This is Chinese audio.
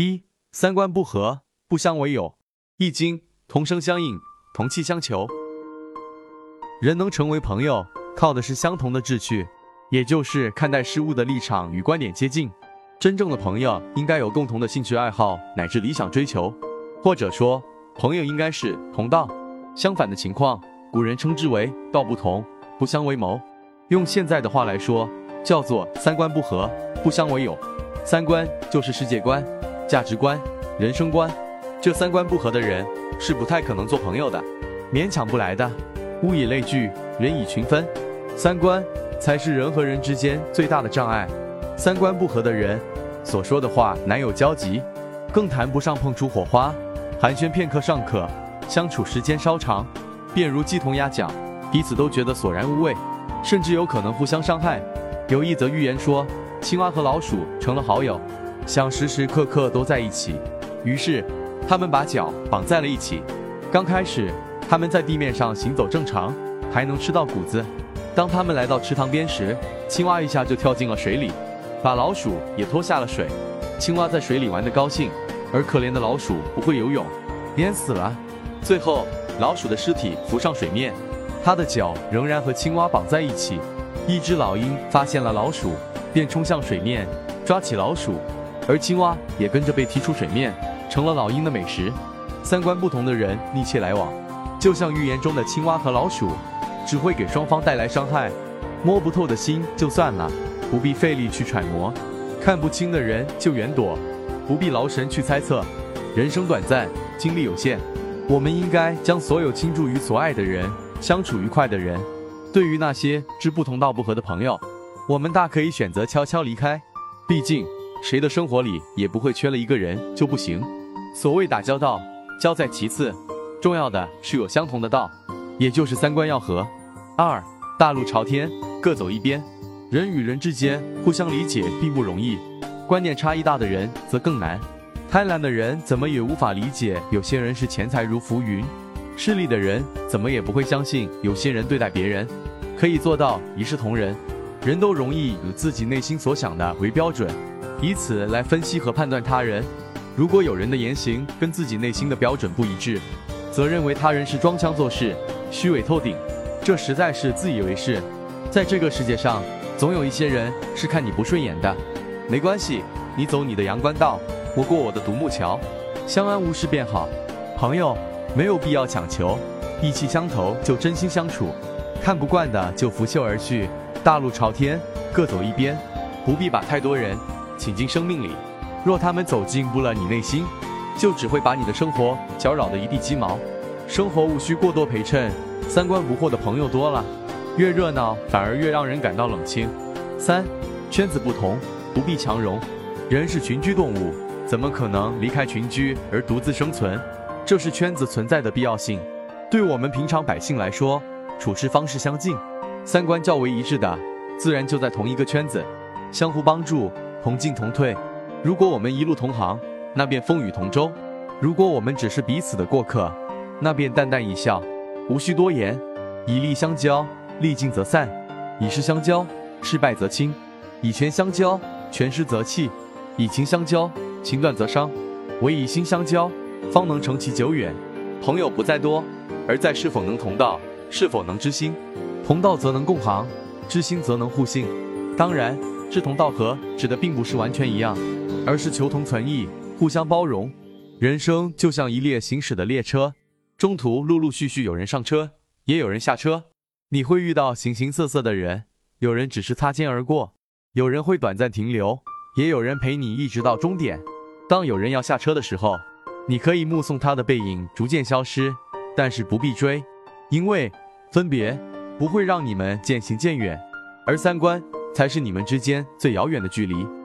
一、三观不合，不相为友；《易经》同声相应，同气相求。人能成为朋友，靠的是相同的志趣，也就是看待事物的立场与观点接近。真正的朋友应该有共同的兴趣爱好乃至理想追求，或者说，朋友应该是同道。相反的情况，古人称之为道不同，不相为谋。用现在的话来说，叫做三观不合，不相为友。三观就是世界观、价值观、人生观，这三观不合的人是不太可能做朋友的，勉强不来的。物以类聚，人以群分，三观才是人和人之间最大的障碍。三观不合的人所说的话难有交集，更谈不上碰出火花。寒暄片刻尚可，相处时间稍长，便如鸡同鸭讲，彼此都觉得索然无味，甚至有可能互相伤害。有一则寓言说，青蛙和老鼠成了好友，想时时刻刻都在一起，于是他们把脚绑在了一起。刚开始。他们在地面上行走正常，还能吃到谷子。当他们来到池塘边时，青蛙一下就跳进了水里，把老鼠也拖下了水。青蛙在水里玩得高兴，而可怜的老鼠不会游泳，淹死了。最后，老鼠的尸体浮上水面，它的脚仍然和青蛙绑在一起。一只老鹰发现了老鼠，便冲向水面抓起老鼠，而青蛙也跟着被踢出水面，成了老鹰的美食。三观不同的人密切来往。就像寓言中的青蛙和老鼠，只会给双方带来伤害。摸不透的心就算了，不必费力去揣摩；看不清的人就远躲，不必劳神去猜测。人生短暂，精力有限，我们应该将所有倾注于所爱的人，相处愉快的人。对于那些志不同道不合的朋友，我们大可以选择悄悄离开。毕竟，谁的生活里也不会缺了一个人就不行。所谓打交道，交在其次。重要的是有相同的道，也就是三观要合。二大路朝天，各走一边。人与人之间互相理解并不容易，观念差异大的人则更难。贪婪的人怎么也无法理解有些人是钱财如浮云，势利的人怎么也不会相信有些人对待别人可以做到一视同仁。人都容易以自己内心所想的为标准，以此来分析和判断他人。如果有人的言行跟自己内心的标准不一致，则认为他人是装腔作势、虚伪透顶，这实在是自以为是。在这个世界上，总有一些人是看你不顺眼的。没关系，你走你的阳关道，我过我的独木桥，相安无事便好。朋友没有必要强求，意气相投就真心相处，看不惯的就拂袖而去。大路朝天，各走一边，不必把太多人请进生命里。若他们走进不了你内心。就只会把你的生活搅扰得一地鸡毛。生活无需过多陪衬，三观不惑的朋友多了，越热闹反而越让人感到冷清。三，圈子不同，不必强融。人是群居动物，怎么可能离开群居而独自生存？这是圈子存在的必要性。对我们平常百姓来说，处事方式相近，三观较为一致的，自然就在同一个圈子，相互帮助，同进同退。如果我们一路同行，那便风雨同舟。如果我们只是彼此的过客，那便淡淡一笑，无需多言。以利相交，利尽则散；以势相交，事败则轻；以权相交，权失则弃；以情相交，情断则伤。唯以心相交，方能成其久远。朋友不在多，而在是否能同道，是否能知心。同道则能共行，知心则能互信。当然，志同道合指的并不是完全一样。而是求同存异，互相包容。人生就像一列行驶的列车，中途陆陆续续有人上车，也有人下车。你会遇到形形色色的人，有人只是擦肩而过，有人会短暂停留，也有人陪你一直到终点。当有人要下车的时候，你可以目送他的背影逐渐消失，但是不必追，因为分别不会让你们渐行渐远，而三观才是你们之间最遥远的距离。